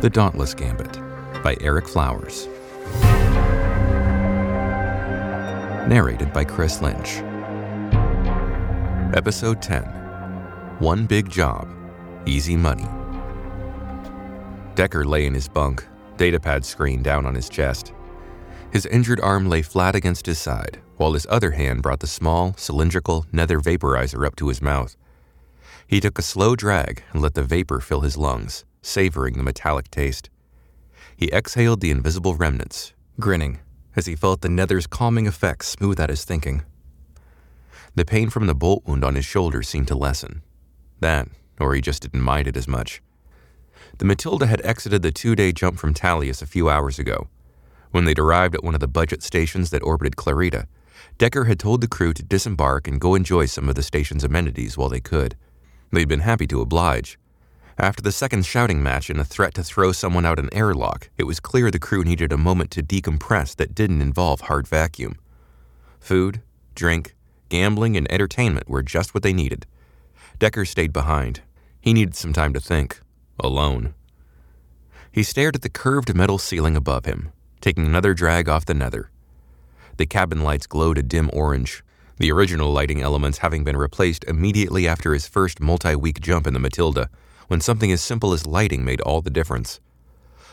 The Dauntless Gambit by Erik Flowers. Narrated by Chris Lynch. Episode 10 One Big Job, Easy Money. Decker lay in his bunk, datapad screen down on his chest. His injured arm lay flat against his side, while his other hand brought the small, cylindrical nether vaporizer up to his mouth. He took a slow drag and let the vapor fill his lungs, savoring the metallic taste. He exhaled the invisible remnants, grinning as he felt the nether's calming effects smooth out his thinking. The pain from the bolt wound on his shoulder seemed to lessen. That, or he just didn't mind it as much. The Matilda had exited the two day jump from Talius a few hours ago. When they'd arrived at one of the budget stations that orbited Clarita, Decker had told the crew to disembark and go enjoy some of the station's amenities while they could. They'd been happy to oblige. After the second shouting match and a threat to throw someone out an airlock, it was clear the crew needed a moment to decompress that didn't involve hard vacuum. Food, drink, gambling, and entertainment were just what they needed. Decker stayed behind. He needed some time to think, alone. He stared at the curved metal ceiling above him, taking another drag off the nether. The cabin lights glowed a dim orange, the original lighting elements having been replaced immediately after his first multi week jump in the Matilda, when something as simple as lighting made all the difference.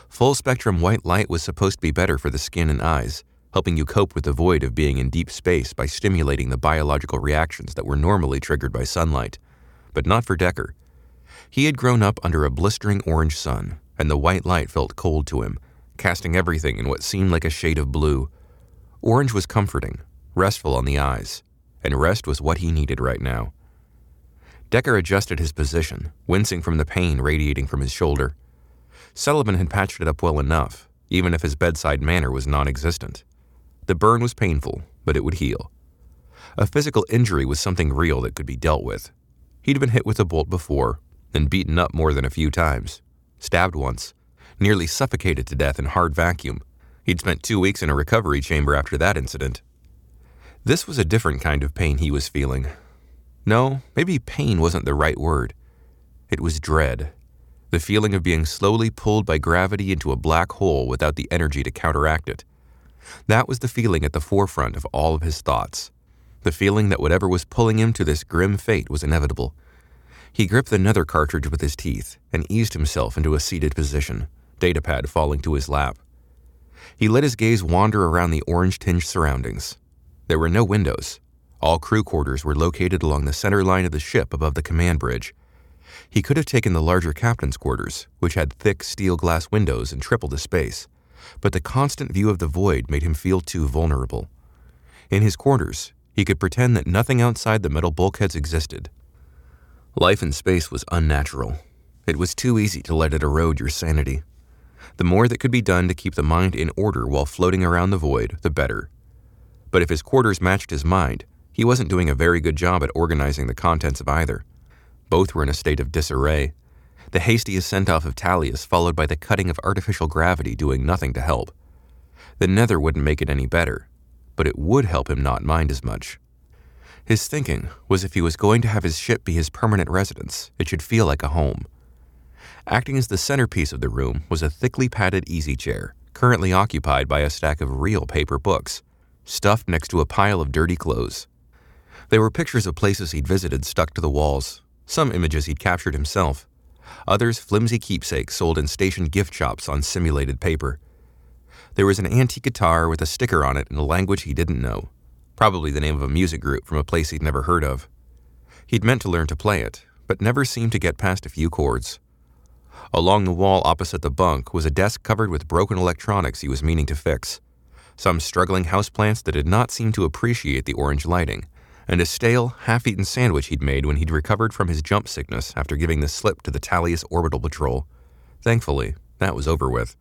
Full spectrum white light was supposed to be better for the skin and eyes, helping you cope with the void of being in deep space by stimulating the biological reactions that were normally triggered by sunlight. But not for Decker. He had grown up under a blistering orange sun, and the white light felt cold to him, casting everything in what seemed like a shade of blue. Orange was comforting, restful on the eyes, and rest was what he needed right now. Decker adjusted his position, wincing from the pain radiating from his shoulder. Sullivan had patched it up well enough, even if his bedside manner was non existent. The burn was painful, but it would heal. A physical injury was something real that could be dealt with. He'd been hit with a bolt before, and beaten up more than a few times, stabbed once, nearly suffocated to death in hard vacuum. He'd spent two weeks in a recovery chamber after that incident. This was a different kind of pain he was feeling. No, maybe pain wasn't the right word. It was dread. The feeling of being slowly pulled by gravity into a black hole without the energy to counteract it. That was the feeling at the forefront of all of his thoughts. The feeling that whatever was pulling him to this grim fate was inevitable. He gripped the nether cartridge with his teeth and eased himself into a seated position, datapad falling to his lap. He let his gaze wander around the orange tinged surroundings. There were no windows. All crew quarters were located along the center line of the ship above the command bridge. He could have taken the larger captain's quarters, which had thick steel glass windows and triple the space, but the constant view of the void made him feel too vulnerable. In his quarters, he could pretend that nothing outside the metal bulkheads existed. Life in space was unnatural. It was too easy to let it erode your sanity. The more that could be done to keep the mind in order while floating around the void, the better but if his quarters matched his mind, he wasn't doing a very good job at organizing the contents of either. Both were in a state of disarray. The hasty ascent off of Talius, followed by the cutting of artificial gravity doing nothing to help. The nether wouldn't make it any better, but it would help him not mind as much. His thinking was if he was going to have his ship be his permanent residence, it should feel like a home. Acting as the centerpiece of the room was a thickly padded easy chair, currently occupied by a stack of real paper books stuffed next to a pile of dirty clothes. There were pictures of places he'd visited stuck to the walls, some images he'd captured himself, others flimsy keepsakes sold in station gift shops on simulated paper. There was an antique guitar with a sticker on it in a language he didn't know, probably the name of a music group from a place he'd never heard of. He'd meant to learn to play it, but never seemed to get past a few chords. Along the wall opposite the bunk was a desk covered with broken electronics he was meaning to fix some struggling houseplants that did not seem to appreciate the orange lighting, and a stale, half eaten sandwich he'd made when he'd recovered from his jump sickness after giving the slip to the Talius Orbital Patrol. Thankfully, that was over with.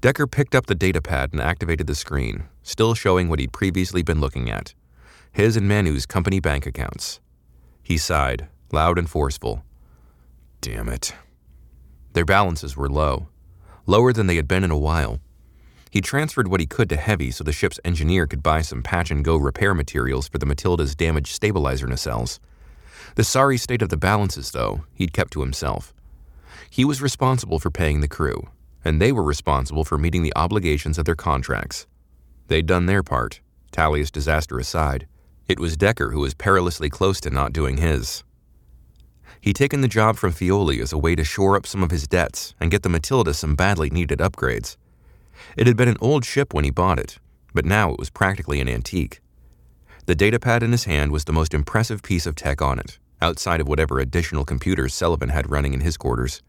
Decker picked up the datapad and activated the screen, still showing what he'd previously been looking at his and Manu's company bank accounts. He sighed, loud and forceful. Damn it. Their balances were low, lower than they had been in a while. He transferred what he could to Heavy so the ship's engineer could buy some patch and go repair materials for the Matilda's damaged stabilizer nacelles. The sorry state of the balances, though, he'd kept to himself. He was responsible for paying the crew, and they were responsible for meeting the obligations of their contracts. They'd done their part, Talius disaster aside. It was Decker who was perilously close to not doing his. He'd taken the job from Fioli as a way to shore up some of his debts and get the Matilda some badly needed upgrades. It had been an old ship when he bought it, but now it was practically an antique. The datapad in his hand was the most impressive piece of tech on it, outside of whatever additional computers Sullivan had running in his quarters.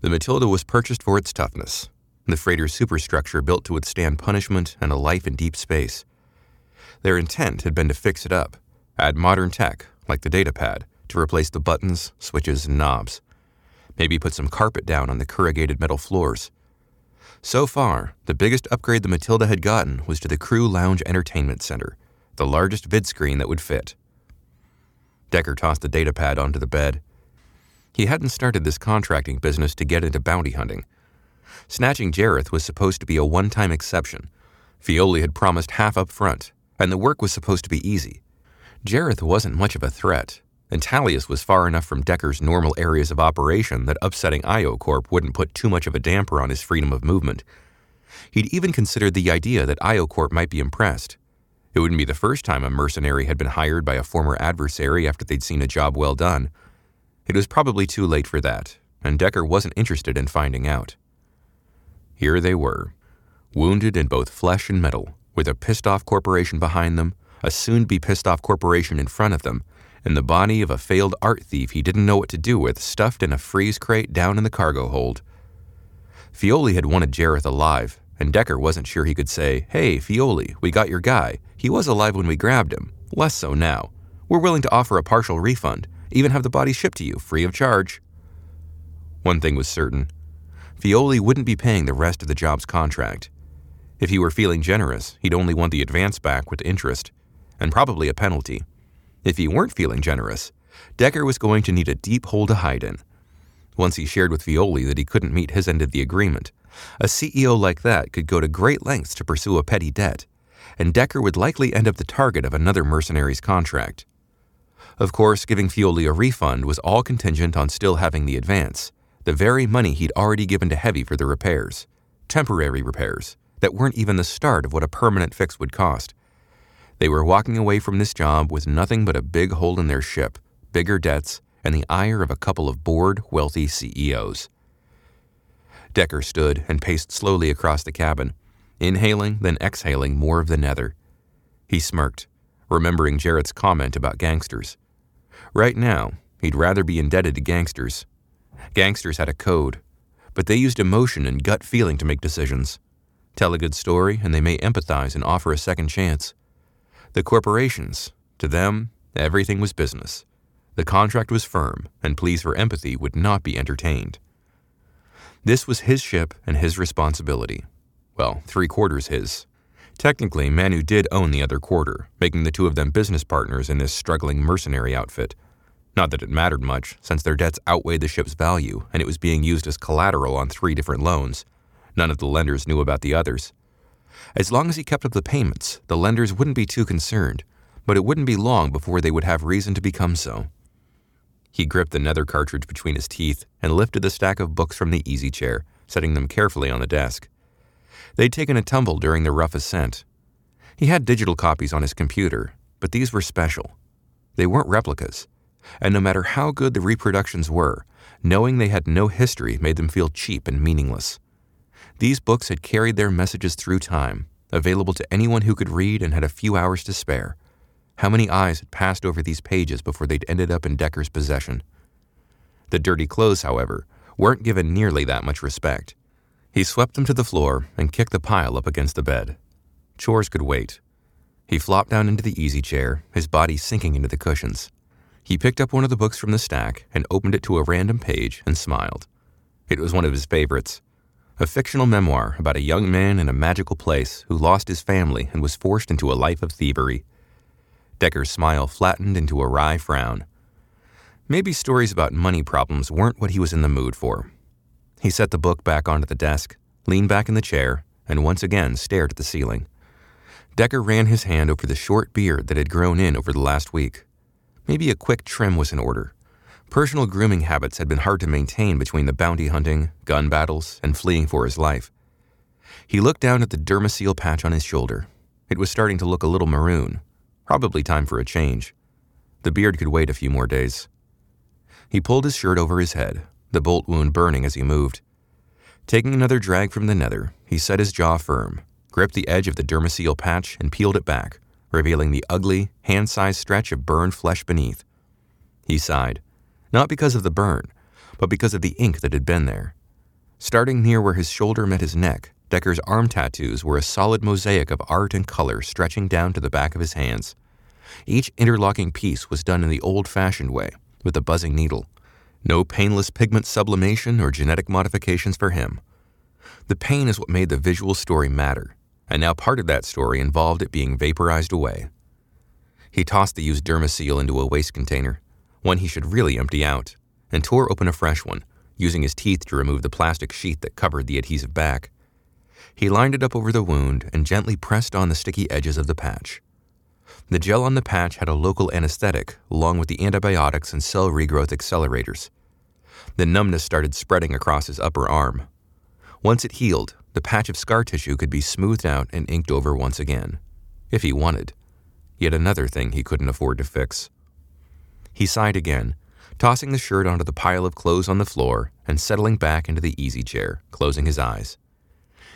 The Matilda was purchased for its toughness, the freighter's superstructure built to withstand punishment and a life in deep space. Their intent had been to fix it up, add modern tech, like the datapad, to replace the buttons, switches, and knobs. Maybe put some carpet down on the corrugated metal floors. So far, the biggest upgrade the Matilda had gotten was to the Crew Lounge Entertainment Center, the largest vid screen that would fit. Decker tossed the datapad onto the bed. He hadn't started this contracting business to get into bounty hunting. Snatching Jareth was supposed to be a one time exception. Fioli had promised half up front, and the work was supposed to be easy. Jareth wasn't much of a threat, and was far enough from Decker's normal areas of operation that upsetting IoCorp wouldn't put too much of a damper on his freedom of movement. He'd even considered the idea that IoCorp might be impressed. It wouldn't be the first time a mercenary had been hired by a former adversary after they'd seen a job well done. It was probably too late for that, and Decker wasn't interested in finding out. Here they were, wounded in both flesh and metal, with a pissed off corporation behind them, a soon to be pissed off corporation in front of them, and the body of a failed art thief he didn't know what to do with stuffed in a freeze crate down in the cargo hold. Fioli had wanted Jareth alive, and Decker wasn't sure he could say, Hey, Fioli, we got your guy. He was alive when we grabbed him. Less so now. We're willing to offer a partial refund, even have the body shipped to you, free of charge. One thing was certain Fioli wouldn't be paying the rest of the job's contract. If he were feeling generous, he'd only want the advance back with interest, and probably a penalty. If he weren't feeling generous, Decker was going to need a deep hole to hide in. Once he shared with Fioli that he couldn't meet his end of the agreement, a CEO like that could go to great lengths to pursue a petty debt, and Decker would likely end up the target of another mercenary's contract. Of course, giving Fioli a refund was all contingent on still having the advance, the very money he'd already given to Heavy for the repairs, temporary repairs, that weren't even the start of what a permanent fix would cost. They were walking away from this job with nothing but a big hole in their ship, bigger debts, and the ire of a couple of bored, wealthy CEOs. Decker stood and paced slowly across the cabin, inhaling, then exhaling more of the nether. He smirked, remembering Jareth's comment about gangsters. Right now, he'd rather be indebted to gangsters. Gangsters had a code, but they used emotion and gut feeling to make decisions. Tell a good story, and they may empathize and offer a second chance. The corporations, to them, everything was business. The contract was firm, and pleas for empathy would not be entertained. This was his ship and his responsibility. Well, three quarters his. Technically, Manu did own the other quarter, making the two of them business partners in this struggling mercenary outfit. Not that it mattered much, since their debts outweighed the ship's value, and it was being used as collateral on three different loans. None of the lenders knew about the others. As long as he kept up the payments, the lenders wouldn't be too concerned, but it wouldn't be long before they would have reason to become so. He gripped the nether cartridge between his teeth and lifted the stack of books from the easy chair, setting them carefully on the desk. They'd taken a tumble during the rough ascent. He had digital copies on his computer, but these were special. They weren't replicas, and no matter how good the reproductions were, knowing they had no history made them feel cheap and meaningless. These books had carried their messages through time, available to anyone who could read and had a few hours to spare. How many eyes had passed over these pages before they'd ended up in Decker's possession? The dirty clothes, however, weren't given nearly that much respect. He swept them to the floor and kicked the pile up against the bed. Chores could wait. He flopped down into the easy chair, his body sinking into the cushions. He picked up one of the books from the stack and opened it to a random page and smiled. It was one of his favorites, a fictional memoir about a young man in a magical place who lost his family and was forced into a life of thievery. Decker's smile flattened into a wry frown. Maybe stories about money problems weren't what he was in the mood for. He set the book back onto the desk, leaned back in the chair, and once again stared at the ceiling. Decker ran his hand over the short beard that had grown in over the last week. Maybe a quick trim was in order, Personal grooming habits had been hard to maintain between the bounty hunting, gun battles, and fleeing for his life. He looked down at the dermaseal patch on his shoulder. It was starting to look a little maroon. Probably time for a change. The beard could wait a few more days. He pulled his shirt over his head, the bolt wound burning as he moved. Taking another drag from the nether, he set his jaw firm, gripped the edge of the dermaseal patch, and peeled it back, revealing the ugly, hand sized stretch of burned flesh beneath. He sighed, not because of the burn, but because of the ink that had been there. Starting near where his shoulder met his neck, Decker's arm tattoos were a solid mosaic of art and color stretching down to the back of his hands. Each interlocking piece was done in the old fashioned way, with a buzzing needle. No painless pigment sublimation or genetic modifications for him. The pain is what made the visual story matter, and now part of that story involved it being vaporized away. He tossed the used dermaseal into a waste container, one he should really empty out, and tore open a fresh one, using his teeth to remove the plastic sheath that covered the adhesive back. He lined it up over the wound and gently pressed on the sticky edges of the patch. The gel on the patch had a local anesthetic, along with the antibiotics and cell regrowth accelerators. The numbness started spreading across his upper arm. Once it healed, the patch of scar tissue could be smoothed out and inked over once again, if he wanted. Yet another thing he couldn't afford to fix. He sighed again, tossing the shirt onto the pile of clothes on the floor and settling back into the easy chair, closing his eyes.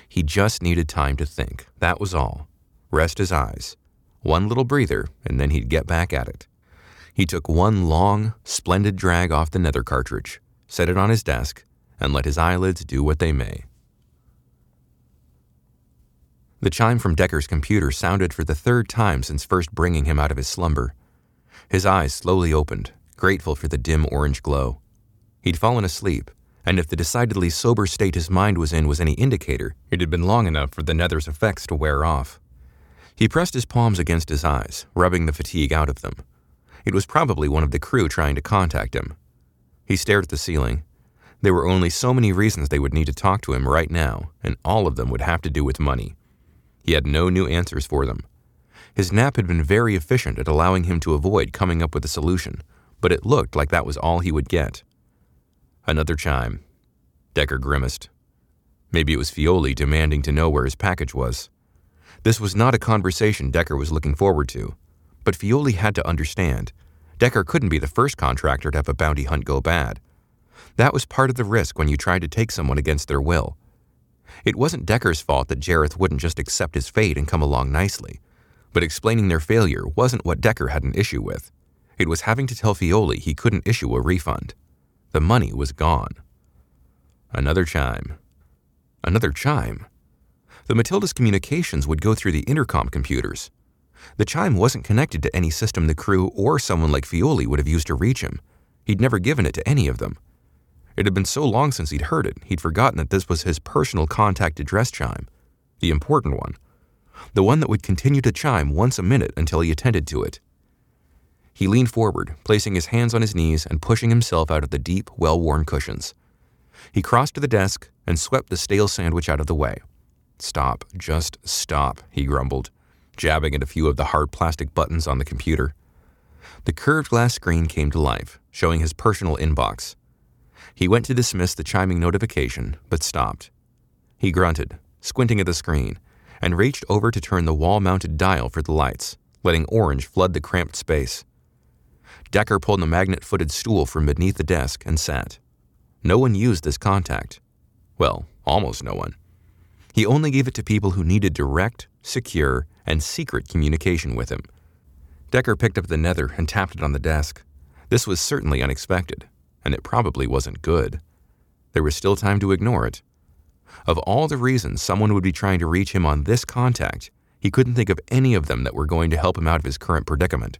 He just needed time to think, that was all. Rest his eyes, one little breather, and then he'd get back at it. He took one long, splendid drag off the nether cartridge, set it on his desk, and let his eyelids do what they may. The chime from Decker's computer sounded for the third time since first bringing him out of his slumber. His eyes slowly opened, grateful for the dim orange glow. He'd fallen asleep, and if the decidedly sober state his mind was in was any indicator, it had been long enough for the nether's effects to wear off. He pressed his palms against his eyes, rubbing the fatigue out of them. It was probably one of the crew trying to contact him. He stared at the ceiling. There were only so many reasons they would need to talk to him right now, and all of them would have to do with money. He had no new answers for them. His nap had been very efficient at allowing him to avoid coming up with a solution, but it looked like that was all he would get. Another chime. Decker grimaced. Maybe it was Fioli demanding to know where his package was. This was not a conversation Decker was looking forward to, but Fioli had to understand. Decker couldn't be the first contractor to have a bounty hunt go bad. That was part of the risk when you tried to take someone against their will. It wasn't Decker's fault that Jareth wouldn't just accept his fate and come along nicely, but explaining their failure wasn't what Decker had an issue with. It was having to tell Fioli he couldn't issue a refund. The money was gone. Another chime. Another chime the Matilda's communications would go through the intercom computers. The chime wasn't connected to any system the crew or someone like Fioli would have used to reach him. He'd never given it to any of them. It had been so long since he'd heard it, he'd forgotten that this was his personal contact address chime, the important one, the one that would continue to chime once a minute until he attended to it. He leaned forward, placing his hands on his knees and pushing himself out of the deep, well worn cushions. He crossed to the desk and swept the stale sandwich out of the way. Stop, just stop, he grumbled, jabbing at a few of the hard plastic buttons on the computer. The curved glass screen came to life, showing his personal inbox. He went to dismiss the chiming notification, but stopped. He grunted, squinting at the screen, and reached over to turn the wall mounted dial for the lights, letting orange flood the cramped space. Decker pulled a magnet footed stool from beneath the desk and sat. No one used this contact. Well, almost no one. He only gave it to people who needed direct, secure, and secret communication with him. Decker picked up the nether and tapped it on the desk. This was certainly unexpected, and it probably wasn't good. There was still time to ignore it. Of all the reasons someone would be trying to reach him on this contact, he couldn't think of any of them that were going to help him out of his current predicament.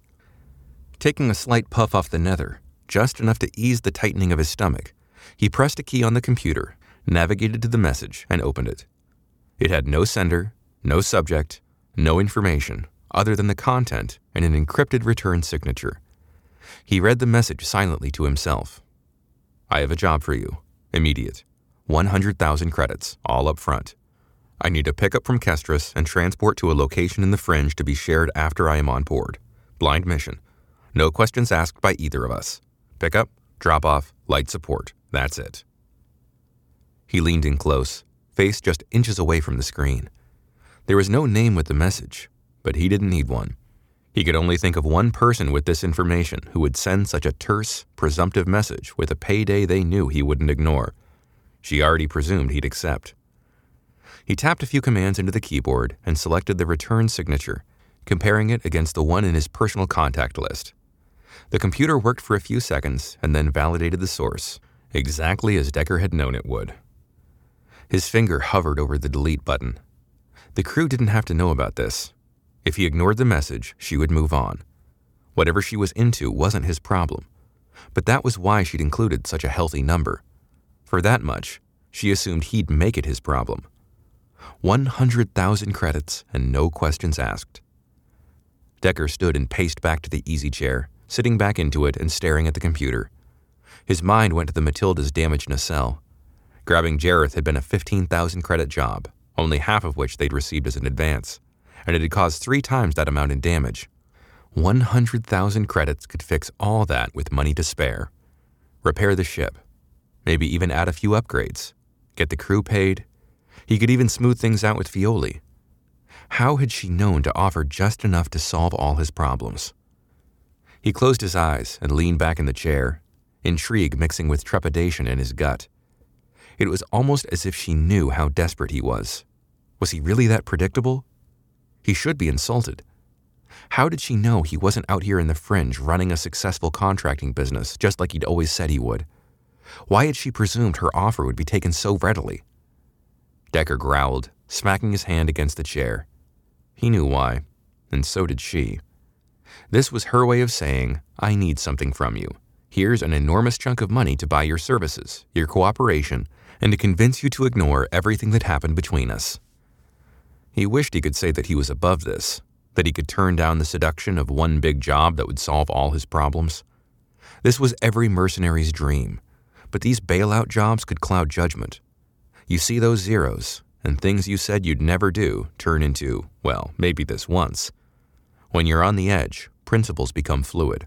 Taking a slight puff off the nether, just enough to ease the tightening of his stomach, he pressed a key on the computer, navigated to the message, and opened it. It had no sender, no subject, no information other than the content and an encrypted return signature. He read the message silently to himself. I have a job for you. Immediate. 100,000 credits, all up front. I need a pickup from Kestris and transport to a location in the fringe to be shared after I am on board. Blind mission. No questions asked by either of us. Pickup, Drop off, light support. That's it. He leaned in close, face just inches away from the screen. There was no name with the message, but he didn't need one. He could only think of one person with this information who would send such a terse, presumptive message with a payday they knew he wouldn't ignore. She already presumed he'd accept. He tapped a few commands into the keyboard and selected the return signature, comparing it against the one in his personal contact list. The computer worked for a few seconds and then validated the source, exactly as Decker had known it would. His finger hovered over the delete button. The crew didn't have to know about this. If he ignored the message, she would move on. Whatever she was into wasn't his problem. But that was why she'd included such a healthy number. For that much, she assumed he'd make it his problem. 100,000 credits and no questions asked. Decker stood and paced back to the easy chair, sitting back into it and staring at the computer. His mind went to the Matilda's damaged nacelle. Grabbing Jareth had been a 15,000 credit job, only half of which they'd received as an advance, and it had caused three times that amount in damage. 100,000 credits could fix all that with money to spare. Repair the ship, maybe even add a few upgrades, get the crew paid. He could even smooth things out with Fioli. How had she known to offer just enough to solve all his problems? He closed his eyes and leaned back in the chair, intrigue mixing with trepidation in his gut. It was almost as if she knew how desperate he was. Was he really that predictable? He should be insulted. How did she know he wasn't out here in the fringe running a successful contracting business just like he'd always said he would? Why had she presumed her offer would be taken so readily? Decker growled, smacking his hand against the chair. He knew why, and so did she. This was her way of saying, I need something from you. Here's an enormous chunk of money to buy your services, your cooperation, and to convince you to ignore everything that happened between us. He wished he could say that he was above this, that he could turn down the seduction of one big job that would solve all his problems. This was every mercenary's dream, but these bailout jobs could cloud judgment. You see those zeros, and things you said you'd never do turn into, well, maybe this once. When you're on the edge, principles become fluid.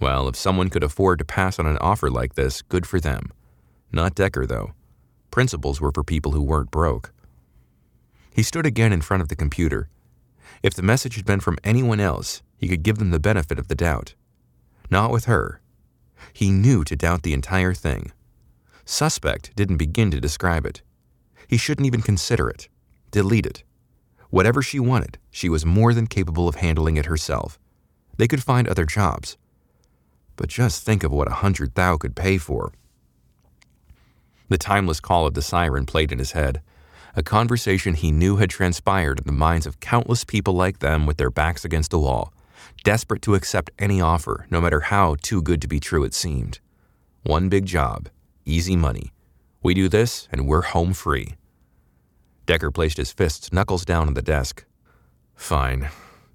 Well, if someone could afford to pass on an offer like this, good for them. Not Decker, though. Principles were for people who weren't broke. He stood again in front of the computer. If the message had been from anyone else, he could give them the benefit of the doubt. Not with her. He knew to doubt the entire thing. Suspect didn't begin to describe it. He shouldn't even consider it. Delete it. Whatever she wanted, she was more than capable of handling it herself. They could find other jobs. But just think of what a hundred thou could pay for. The timeless call of the siren played in his head, a conversation he knew had transpired in the minds of countless people like them with their backs against the wall, desperate to accept any offer, no matter how too good to be true it seemed. One big job, easy money. We do this, and we're home free. Decker placed his fists knuckles down on the desk. Fine.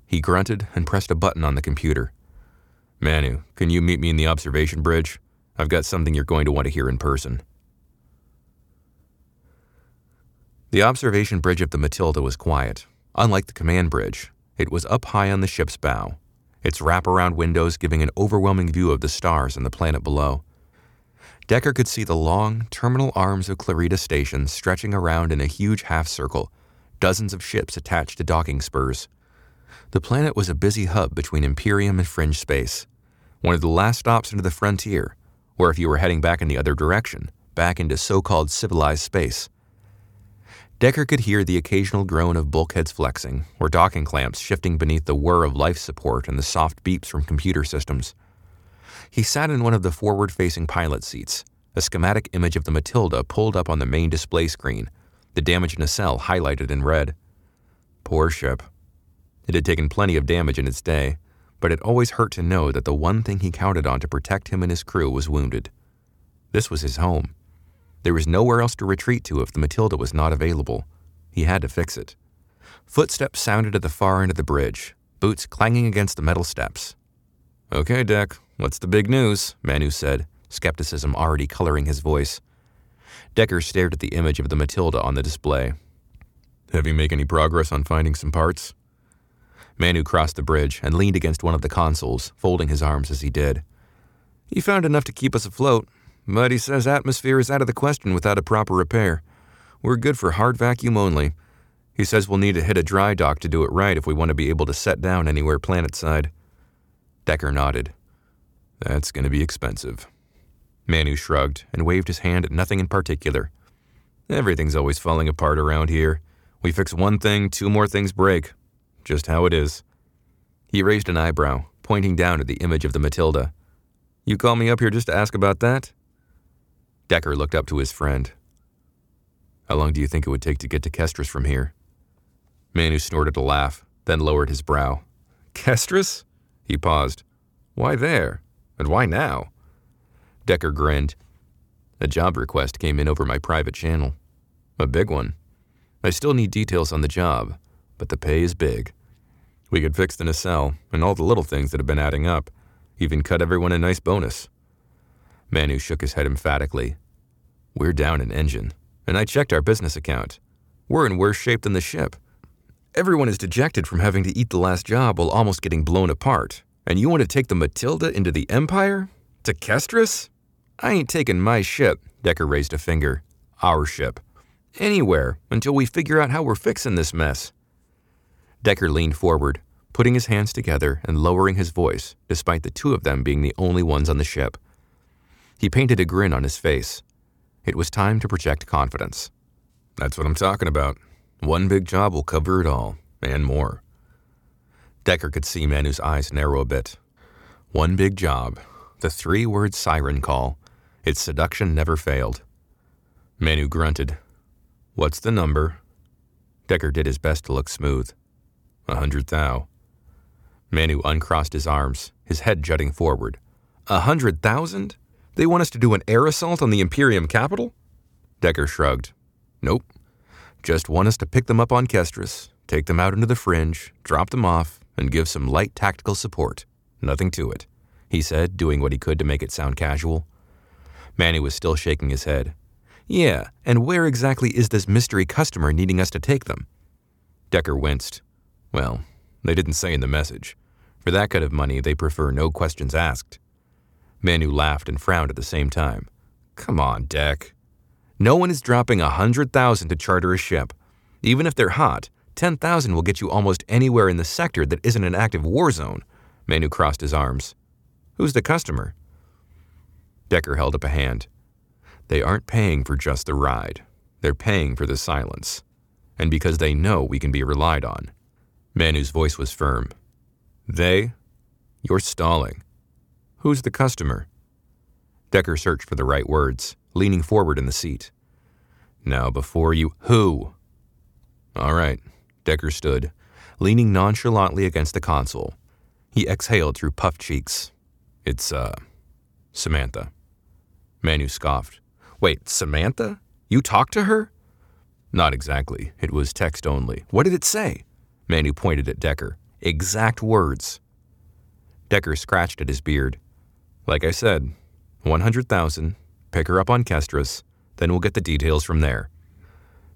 He grunted and pressed a button on the computer. Manu, can you meet me in the observation bridge? I've got something you're going to want to hear in person. The observation bridge of the Matilda was quiet. Unlike the command bridge, it was up high on the ship's bow, its wraparound windows giving an overwhelming view of the stars and the planet below. Decker could see the long, terminal arms of Clarita Station stretching around in a huge half circle, dozens of ships attached to docking spurs. The planet was a busy hub between Imperium and fringe space, one of the last stops into the frontier, or if you were heading back in the other direction, back into so called civilized space. Decker could hear the occasional groan of bulkheads flexing or docking clamps shifting beneath the whir of life support and the soft beeps from computer systems. He sat in one of the forward facing pilot seats, a schematic image of the Matilda pulled up on the main display screen, the damaged nacelle highlighted in red. Poor ship. It had taken plenty of damage in its day, but it always hurt to know that the one thing he counted on to protect him and his crew was wounded. This was his home. There was nowhere else to retreat to if the Matilda was not available. He had to fix it. Footsteps sounded at the far end of the bridge, boots clanging against the metal steps. Okay, Deck, what's the big news? Manu said, skepticism already coloring his voice. Decker stared at the image of the Matilda on the display. Have you made any progress on finding some parts? Manu crossed the bridge and leaned against one of the consoles, folding his arms as he did. He found enough to keep us afloat, but he says atmosphere is out of the question without a proper repair. We're good for hard vacuum only. He says we'll need to hit a dry dock to do it right if we want to be able to set down anywhere planetside. Decker nodded. That's going to be expensive. Manu shrugged and waved his hand at nothing in particular. Everything's always falling apart around here. We fix one thing, two more things break. Just how it is. He raised an eyebrow, pointing down at the image of the Matilda. You call me up here just to ask about that? Decker looked up to his friend. How long do you think it would take to get to Kestris from here? Manu snorted a laugh, then lowered his brow. Kestris? He paused. Why there? And why now? Decker grinned. A job request came in over my private channel. A big one. I still need details on the job, but the pay is big. We could fix the nacelle and all the little things that have been adding up, even cut everyone a nice bonus. Manu shook his head emphatically. We're down an engine, and I checked our business account. We're in worse shape than the ship. Everyone is dejected from having to eat the last job while almost getting blown apart. And you want to take the Matilda into the Empire? To Kestris? I ain't taking my ship, Decker raised a finger. Our ship. Anywhere until we figure out how we're fixing this mess. Decker leaned forward, putting his hands together and lowering his voice, despite the two of them being the only ones on the ship. He painted a grin on his face. It was time to project confidence. That's what I'm talking about. One big job will cover it all, and more. Decker could see Manu's eyes narrow a bit. One big job, the three word siren call. Its seduction never failed. Manu grunted. What's the number? Decker did his best to look smooth. A hundred thou. Manu uncrossed his arms, his head jutting forward. A hundred thousand? They want us to do an air assault on the Imperium capital? Decker shrugged. Nope. Just want us to pick them up on Kestris, take them out into the fringe, drop them off, and give some light tactical support. Nothing to it, he said, doing what he could to make it sound casual. Manny was still shaking his head. Yeah, and where exactly is this mystery customer needing us to take them? Decker winced. Well, they didn't say in the message. For that kind of money, they prefer no questions asked. Manu laughed and frowned at the same time. Come on, Deck. No one is dropping a hundred thousand to charter a ship. Even if they're hot, ten thousand will get you almost anywhere in the sector that isn't an active war zone. Manu crossed his arms. Who's the customer? Decker held up a hand. They aren't paying for just the ride. They're paying for the silence. And because they know we can be relied on. Manu's voice was firm. They? You're stalling. Who's the customer? Decker searched for the right words, leaning forward in the seat. Now, before you. Who? All right. Decker stood, leaning nonchalantly against the console. He exhaled through puffed cheeks. It's, uh, Samantha. Manu scoffed. Wait, Samantha? You talked to her? Not exactly. It was text only. What did it say? Manu pointed at Decker. Exact words. Decker scratched at his beard. Like I said, 100,000, pick her up on Kestris, then we'll get the details from there.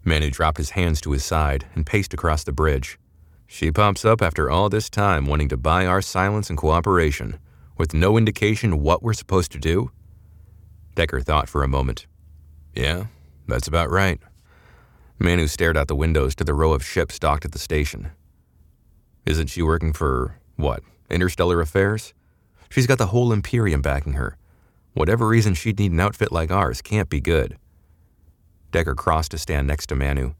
Manu dropped his hands to his side and paced across the bridge. She pops up after all this time wanting to buy our silence and cooperation, with no indication what we're supposed to do? Decker thought for a moment. Yeah, that's about right. Manu stared out the windows to the row of ships docked at the station. Isn't she working for, what, interstellar affairs? She's got the whole Imperium backing her. Whatever reason she'd need an outfit like ours can't be good. Decker crossed to stand next to Manu.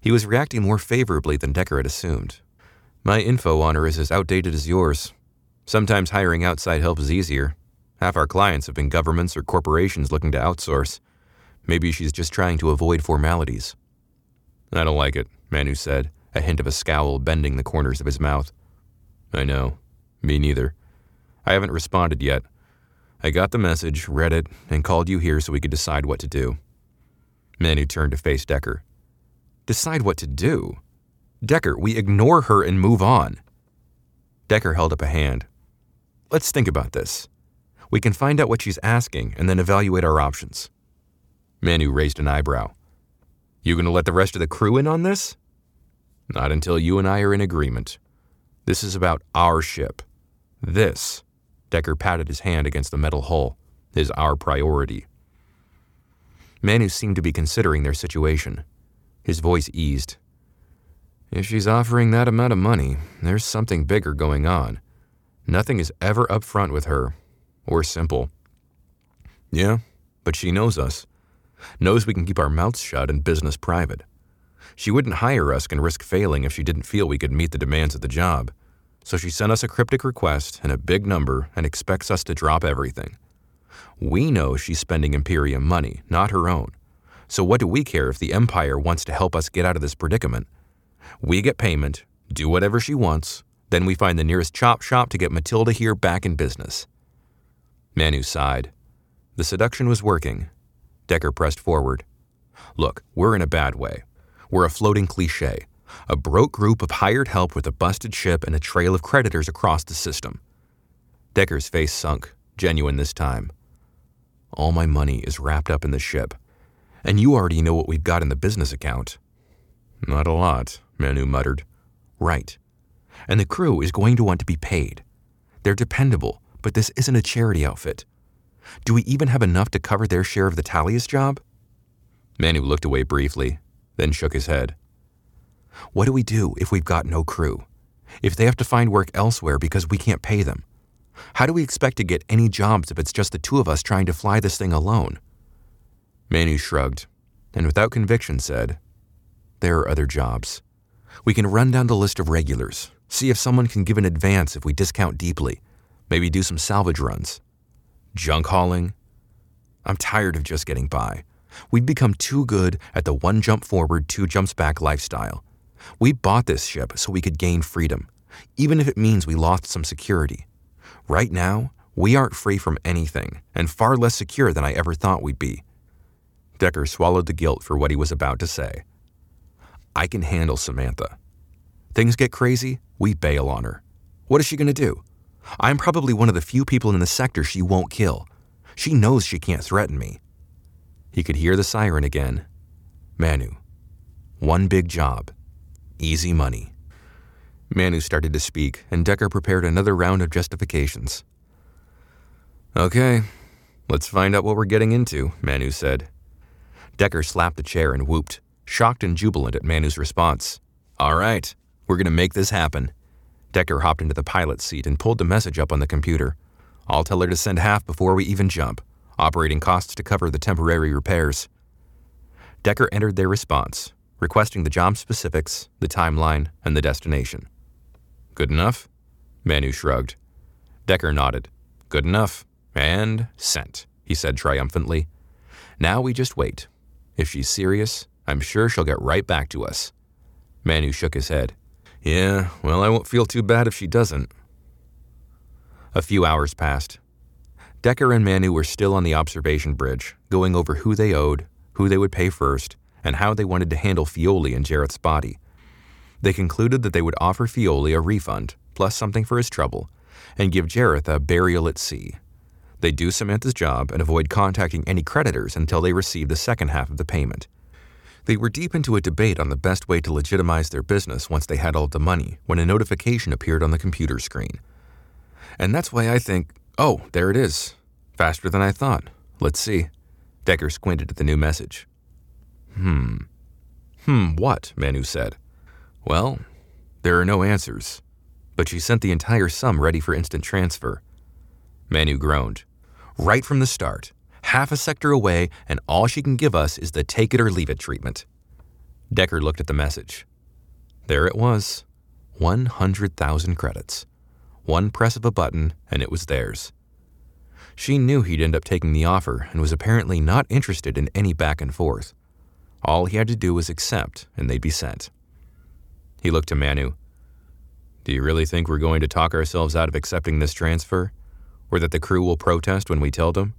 He was reacting more favorably than Decker had assumed. My info on her is as outdated as yours. Sometimes hiring outside help is easier. Half our clients have been governments or corporations looking to outsource. Maybe she's just trying to avoid formalities. I don't like it, Manu said, a hint of a scowl bending the corners of his mouth. I know. Me neither. I haven't responded yet. I got the message, read it, and called you here so we could decide what to do. Manu turned to face Decker. Decide what to do? Decker, we ignore her and move on. Decker held up a hand. Let's think about this. We can find out what she's asking and then evaluate our options. Manu raised an eyebrow. You gonna let the rest of the crew in on this? Not until you and I are in agreement. This is about our ship. This Decker patted his hand against the metal hull. is our priority. Manu seemed to be considering their situation. His voice eased. If she's offering that amount of money, there's something bigger going on. Nothing is ever upfront with her, or simple. Yeah, but she knows us. Knows we can keep our mouths shut and business private. She wouldn't hire us and risk failing if she didn't feel we could meet the demands of the job. So she sent us a cryptic request and a big number and expects us to drop everything. We know she's spending Imperium money, not her own. So what do we care if the Empire wants to help us get out of this predicament? We get payment, do whatever she wants, then we find the nearest chop shop to get Matilda here back in business. Manu sighed. The seduction was working. Decker pressed forward. Look, we're in a bad way. We're a floating cliche, a broke group of hired help with a busted ship and a trail of creditors across the system. Decker's face sunk, genuine this time. All my money is wrapped up in the ship, and you already know what we've got in the business account. Not a lot, Manu muttered. Right. And the crew is going to want to be paid. They're dependable, but this isn't a charity outfit. Do we even have enough to cover their share of the Talius job? Manu looked away briefly, then shook his head. What do we do if we've got no crew? If they have to find work elsewhere because we can't pay them? How do we expect to get any jobs if it's just the two of us trying to fly this thing alone? Manu shrugged, and without conviction said, There are other jobs. We can run down the list of regulars, see if someone can give an advance if we discount deeply, maybe do some salvage runs. Junk hauling? I'm tired of just getting by. We've become too good at the one jump forward, two jumps back lifestyle. We bought this ship so we could gain freedom, even if it means we lost some security. Right now, we aren't free from anything, and far less secure than I ever thought we'd be. Decker swallowed the guilt for what he was about to say. I can handle Samantha. Things get crazy, we bail on her. What is she going to do? I'm probably one of the few people in the sector she won't kill. She knows she can't threaten me. He could hear the siren again. Manu. One big job. Easy money. Manu started to speak, and Decker prepared another round of justifications. Okay, let's find out what we're getting into, Manu said. Decker slapped the chair and whooped, shocked and jubilant at Manu's response. All right, we're going to make this happen. Decker hopped into the pilot's seat and pulled the message up on the computer. I'll tell her to send half before we even jump operating costs to cover the temporary repairs. Decker entered their response, requesting the job specifics, the timeline, and the destination. Good enough? Manu shrugged. Decker nodded. Good enough. And sent, he said triumphantly. Now we just wait. If she's serious, I'm sure she'll get right back to us. Manu shook his head. Yeah, well, I won't feel too bad if she doesn't. A few hours passed. Decker and Manu were still on the observation bridge, going over who they owed, who they would pay first, and how they wanted to handle Fioli and Jareth's body. They concluded that they would offer Fioli a refund, plus something for his trouble, and give Jareth a burial at sea. They'd do Samantha's job and avoid contacting any creditors until they received the second half of the payment. They were deep into a debate on the best way to legitimize their business once they had all the money when a notification appeared on the computer screen. And that's why I think Oh, there it is. Faster than I thought. Let's see. Decker squinted at the new message. Hmm. Hmm, what? Manu said. Well, there are no answers. But she sent the entire sum ready for instant transfer. Manu groaned. Right from the start. Half a sector away, and all she can give us is the take it or leave it treatment. Decker looked at the message. There it was 100,000 credits. One press of a button, and it was theirs. She knew he'd end up taking the offer and was apparently not interested in any back and forth. All he had to do was accept, and they'd be sent. He looked to Manu. Do you really think we're going to talk ourselves out of accepting this transfer? Or that the crew will protest when we tell them?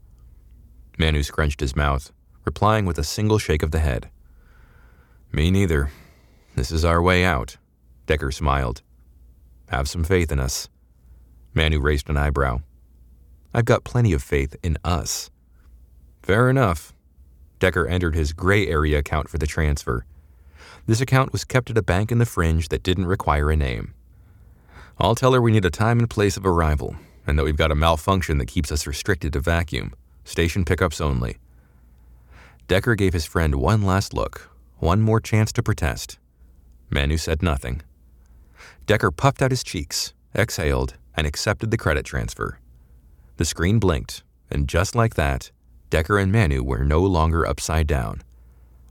Manu scrunched his mouth, replying with a single shake of the head. Me neither. This is our way out. Decker smiled. Have some faith in us. Manu raised an eyebrow. I've got plenty of faith in us. Fair enough. Decker entered his gray area account for the transfer. This account was kept at a bank in the fringe that didn't require a name. I'll tell her we need a time and place of arrival. and that we've got a malfunction that keeps us restricted to vacuum, station pickups only. Decker gave his friend one last look, one more chance to protest. Manu said nothing. Decker puffed out his cheeks, exhaled, and accepted the credit transfer. The screen blinked, and just like that, Decker and Manu were no longer upside down.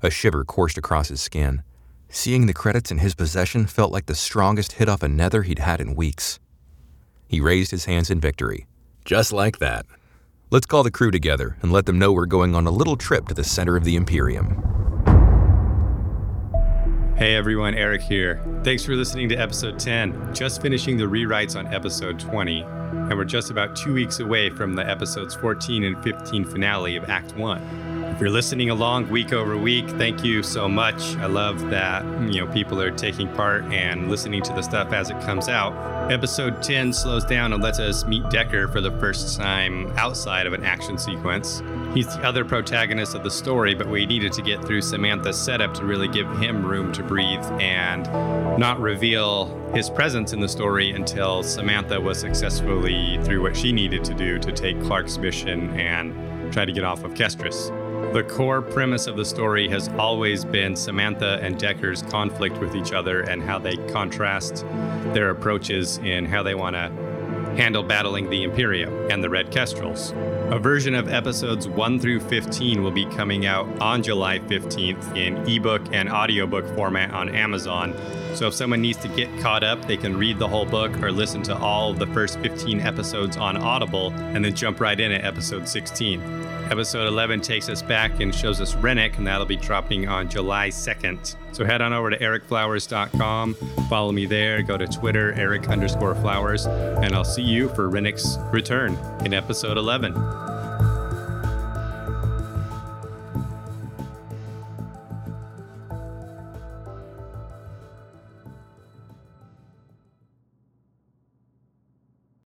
A shiver coursed across his skin. Seeing the credits in his possession felt like the strongest hit off a nether he'd had in weeks. He raised his hands in victory. Just like that. Let's call the crew together and let them know we're going on a little trip to the center of the Imperium. Hey everyone, Erik here. Thanks for listening to episode 10. Just finishing the rewrites on episode 20, and we're just about two weeks away from the episodes 14 and 15 finale of Act 1. If you're listening along week over week, thank you so much. I love that you know people are taking part and listening to the stuff as it comes out. Episode 10 slows down and lets us meet Decker for the first time outside of an action sequence. He's the other protagonist of the story, but we needed to get through Samantha's setup to really give him room to breathe and not reveal his presence in the story until Samantha was successfully through what she needed to do to take Clark's mission and try to get off of Kestris. The core premise of the story has always been Samantha and Decker's conflict with each other and how they contrast their approaches in how they want to handle battling the Imperium and the Red Kestrels. A version of episodes 1 through 15 will be coming out on July 15th in ebook and audiobook format on Amazon. So if someone needs to get caught up, they can read the whole book or listen to all of the first 15 episodes on Audible and then jump right in at episode 16. Episode 11 takes us back and shows us Rennick, and that'll be dropping on July 2nd. So head on over to erikflowers.com, follow me there, go to Twitter, erik underscore flowers, and I'll see you for Rennick's return in episode 11.